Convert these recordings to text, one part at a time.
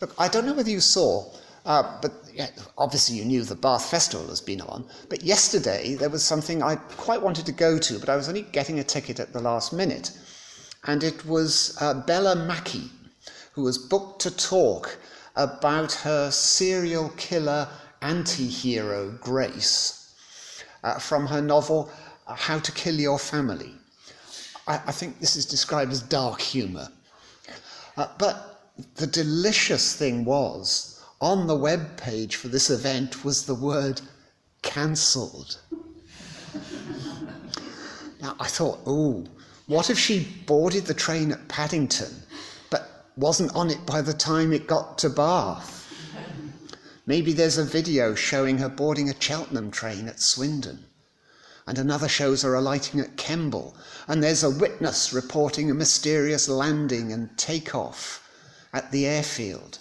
Look, I don't know whether you saw, uh, but yeah, obviously you knew the Bath Festival has been on. But yesterday there was something I quite wanted to go to, but I was only getting a ticket at the last minute. And it was uh, Bella Mackie, who was booked to talk about her serial killer anti hero, Grace, uh, from her novel How to Kill Your Family. I, I think this is described as dark humour. Uh, but the delicious thing was, on the web page for this event was the word cancelled. now I thought, oh, what if she boarded the train at Paddington but wasn't on it by the time it got to Bath? Maybe there's a video showing her boarding a Cheltenham train at Swindon and another shows her alighting at Kemble, and there's a witness reporting a mysterious landing and takeoff at the airfield.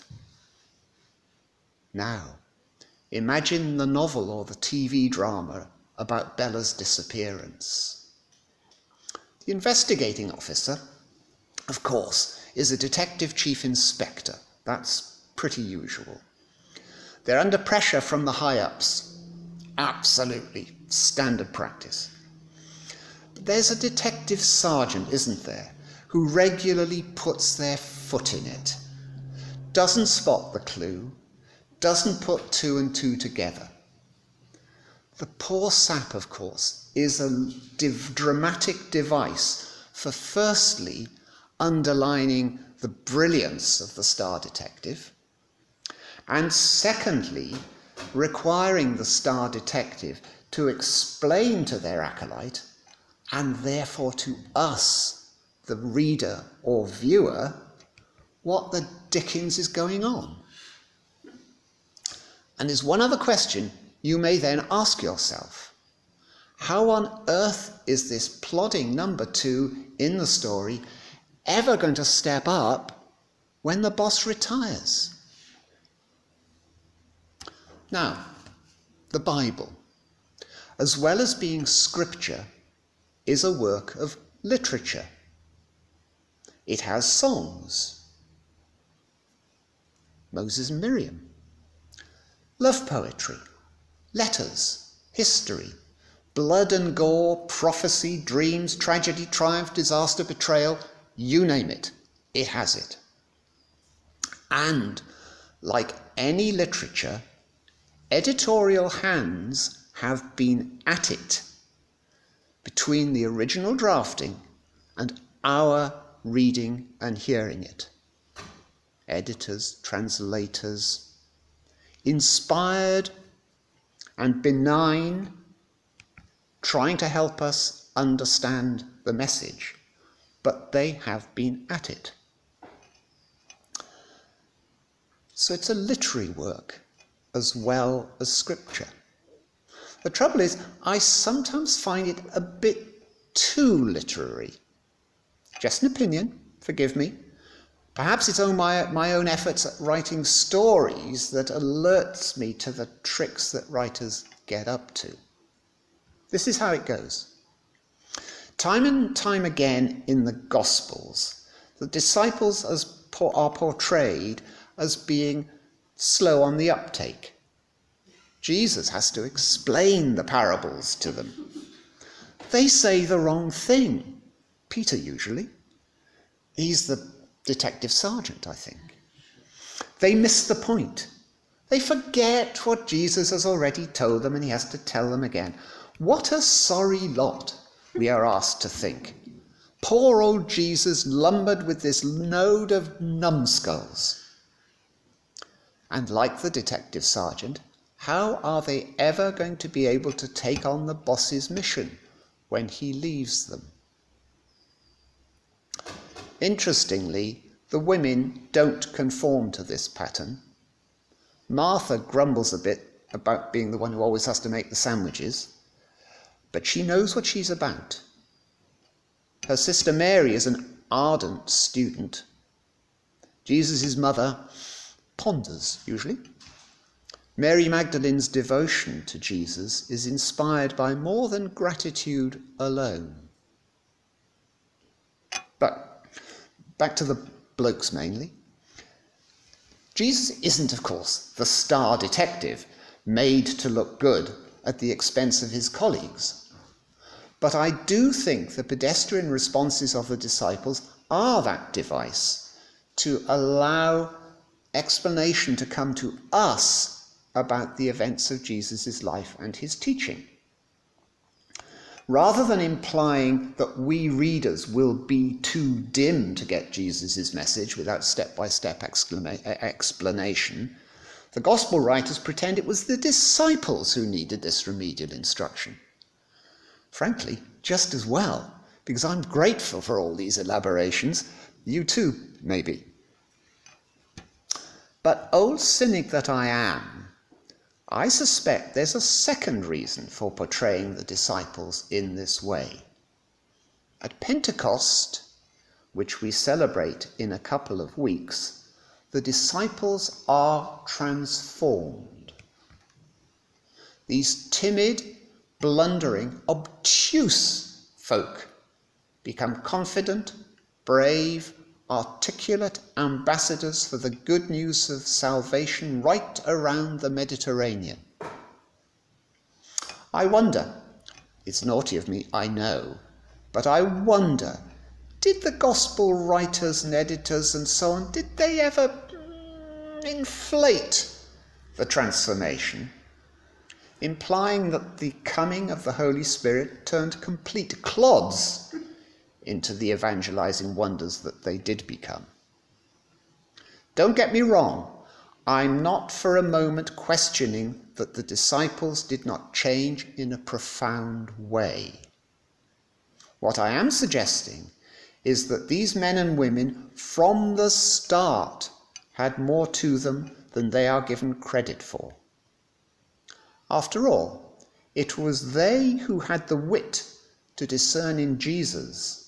Now, imagine the novel or the TV drama about Bella's disappearance. The investigating officer, of course, is a detective chief inspector. That's pretty usual. They're under pressure from the high ups. Absolutely standard practice. But there's a detective sergeant, isn't there, who regularly puts their foot in it, doesn't spot the clue, doesn't put two and two together. The poor sap, of course, is a div- dramatic device for firstly underlining the brilliance of the star detective, and secondly, requiring the star detective to explain to their acolyte, and therefore to us, the reader or viewer, what the dickens is going on. And there's one other question you may then ask yourself How on earth is this plodding number two in the story ever going to step up when the boss retires? Now, the Bible as well as being scripture, is a work of literature. It has songs. Moses and Miriam. Love poetry, letters, history, blood and gore, prophecy, dreams, tragedy, triumph, disaster, betrayal, you name it, it has it. And like any literature, editorial hands have been at it between the original drafting and our reading and hearing it. Editors, translators, inspired and benign, trying to help us understand the message, but they have been at it. So it's a literary work as well as scripture. The trouble is, I sometimes find it a bit too literary. Just an opinion, forgive me. Perhaps it's only my, my own efforts at writing stories that alerts me to the tricks that writers get up to. This is how it goes. Time and time again in the Gospels, the disciples as, are portrayed as being slow on the uptake, Jesus has to explain the parables to them. They say the wrong thing. Peter, usually. He's the detective sergeant, I think. They miss the point. They forget what Jesus has already told them and he has to tell them again. What a sorry lot, we are asked to think. Poor old Jesus lumbered with this load of numbskulls. And like the detective sergeant, how are they ever going to be able to take on the boss's mission when he leaves them? Interestingly, the women don't conform to this pattern. Martha grumbles a bit about being the one who always has to make the sandwiches, but she knows what she's about. Her sister Mary is an ardent student. Jesus' mother ponders, usually. Mary Magdalene's devotion to Jesus is inspired by more than gratitude alone. But back to the blokes mainly. Jesus isn't, of course, the star detective made to look good at the expense of his colleagues. But I do think the pedestrian responses of the disciples are that device to allow explanation to come to us about the events of Jesus' life and his teaching. Rather than implying that we readers will be too dim to get Jesus' message without step by step explanation, the Gospel writers pretend it was the disciples who needed this remedial instruction. Frankly, just as well, because I'm grateful for all these elaborations. You too, maybe. But, old cynic that I am, I suspect there's a second reason for portraying the disciples in this way. At Pentecost, which we celebrate in a couple of weeks, the disciples are transformed. These timid, blundering, obtuse folk become confident, brave, articulate ambassadors for the good news of salvation right around the Mediterranean. I wonder, it's naughty of me, I know, but I wonder, did the gospel writers and editors and so on, did they ever inflate the transformation, implying that the coming of the Holy Spirit turned complete clods into the evangelizing wonders that they did become. Don't get me wrong, I'm not for a moment questioning that the disciples did not change in a profound way. What I am suggesting is that these men and women from the start had more to them than they are given credit for. After all, it was they who had the wit to discern in Jesus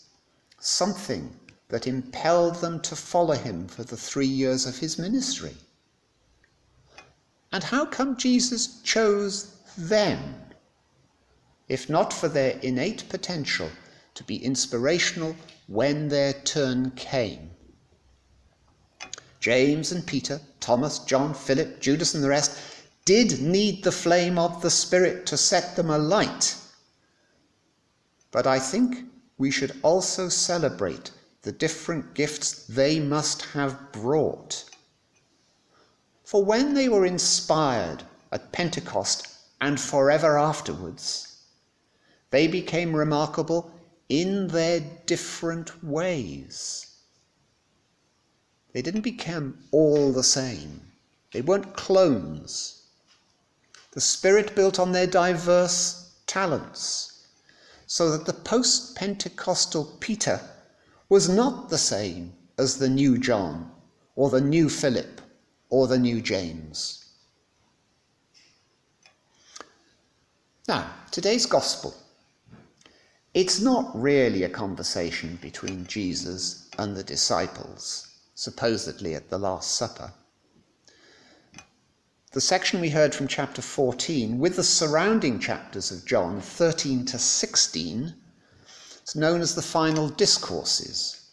something that impelled them to follow him for the three years of his ministry. And how come Jesus chose them, if not for their innate potential to be inspirational when their turn came? James and Peter, Thomas, John, Philip, Judas, and the rest did need the flame of the Spirit to set them alight. But I think we should also celebrate the different gifts they must have brought. For when they were inspired at Pentecost and forever afterwards, they became remarkable in their different ways. They didn't become all the same, they weren't clones. The Spirit built on their diverse talents so that the post Pentecostal Peter was not the same as the new John, or the new Philip, or the new James. Now, today's gospel. It's not really a conversation between Jesus and the disciples, supposedly at the Last Supper the section we heard from chapter 14 with the surrounding chapters of John 13 to 16 is known as the final discourses.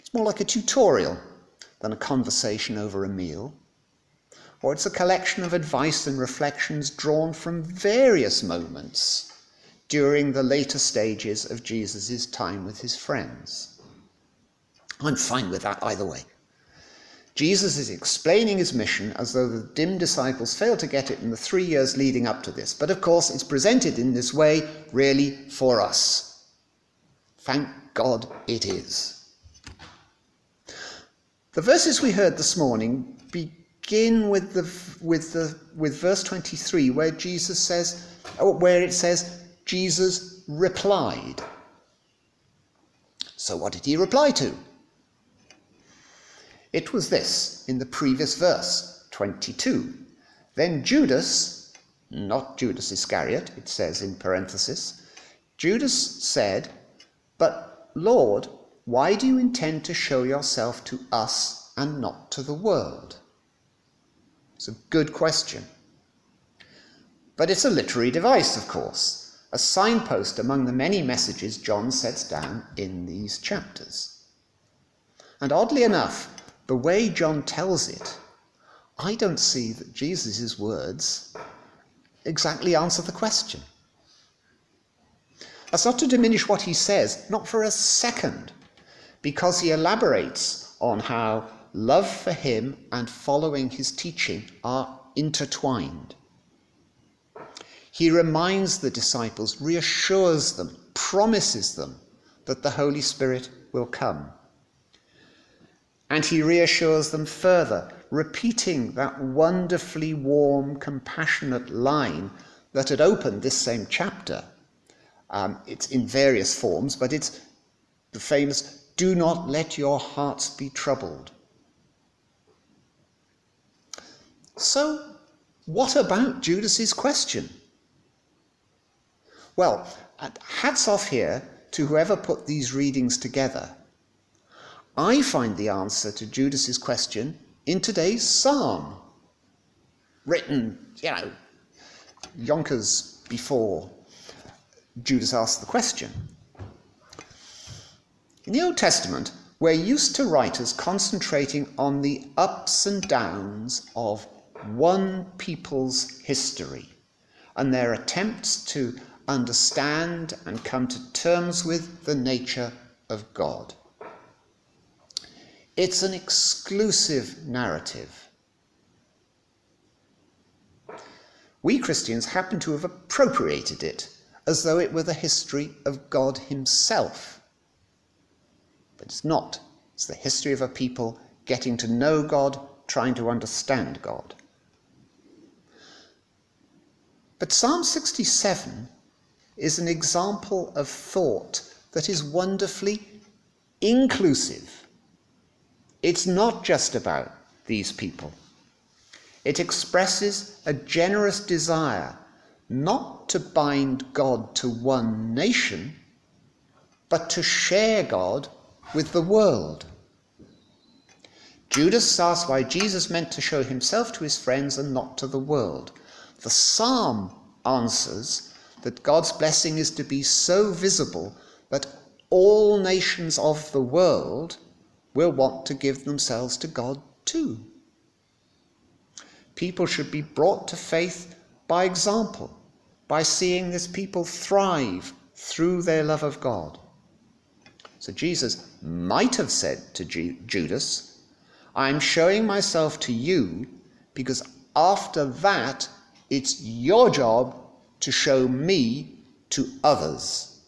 It's more like a tutorial than a conversation over a meal, or it's a collection of advice and reflections drawn from various moments during the later stages of Jesus' time with his friends. I'm fine with that either way. Jesus is explaining his mission as though the dim disciples failed to get it in the three years leading up to this. But of course, it's presented in this way really for us. Thank God it is. The verses we heard this morning begin with, the, with, the, with verse 23, where Jesus says, oh, where it says, Jesus replied. So what did he reply to? It was this in the previous verse, 22. Then Judas, not Judas Iscariot, it says in parenthesis, Judas said, But Lord, why do you intend to show yourself to us and not to the world? It's a good question. But it's a literary device, of course, a signpost among the many messages John sets down in these chapters. And oddly enough, the way John tells it I don't see that Jesus' words exactly answer the question. That's not to diminish what he says, not for a second, because he elaborates on how love for him and following his teaching are intertwined. He reminds the disciples, reassures them, promises them that the Holy Spirit will come. And he reassures them further, repeating that wonderfully warm, compassionate line that had opened this same chapter. Um, it's in various forms, but it's the famous, do not let your hearts be troubled. So, what about Judas's question? Well, hats off here to whoever put these readings together. I find the answer to Judas's question in today's psalm, written, you know, yonkers before Judas asked the question. In the Old Testament, we're used to writers concentrating on the ups and downs of one people's history and their attempts to understand and come to terms with the nature of God. It's an exclusive narrative. We Christians happen to have appropriated it as though it were the history of God Himself. But it's not. It's the history of a people getting to know God, trying to understand God. But Psalm 67 is an example of thought that is wonderfully inclusive. It's not just about these people. It expresses a generous desire not to bind God to one nation, but to share God with the world. Judas asks why Jesus meant to show himself to his friends and not to the world. The psalm answers that God's blessing is to be so visible that all nations of the world will want to give themselves to God too. People should be brought to faith by example, by seeing this people thrive through their love of God. So Jesus might have said to Judas, I'm showing myself to you because after that, it's your job to show me to others.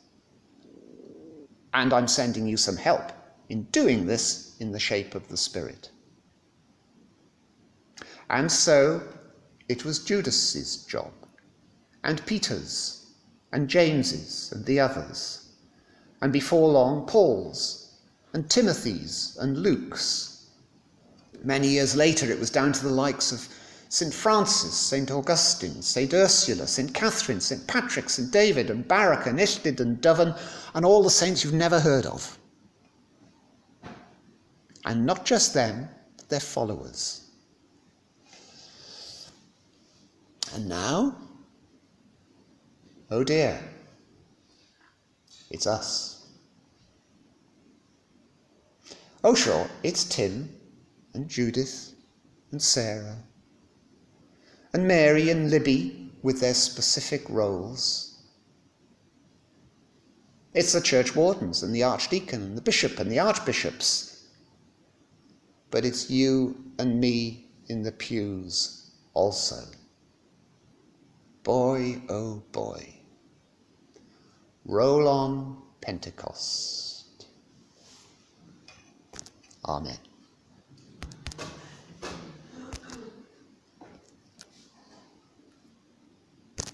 And I'm sending you some help in doing this in the shape of the Spirit. And so it was Judas's job, and Peter's, and James's, and the others, and before long Paul's, and Timothy's, and Luke's. Many years later, it was down to the likes of St. Francis, St. Augustine, St. Ursula, St. Catherine, St. Patrick, St. David, and Barak, and Illtyd, and Dovin, and all the saints you've never heard of. And not just them, their followers. And now, oh dear, it's us. Oh, sure, it's Tim and Judith and Sarah and Mary and Libby with their specific roles. It's the church wardens and the archdeacon and the bishop and the archbishops but it's you and me in the pews also. Boy, oh boy. Roll on Pentecost. Amen.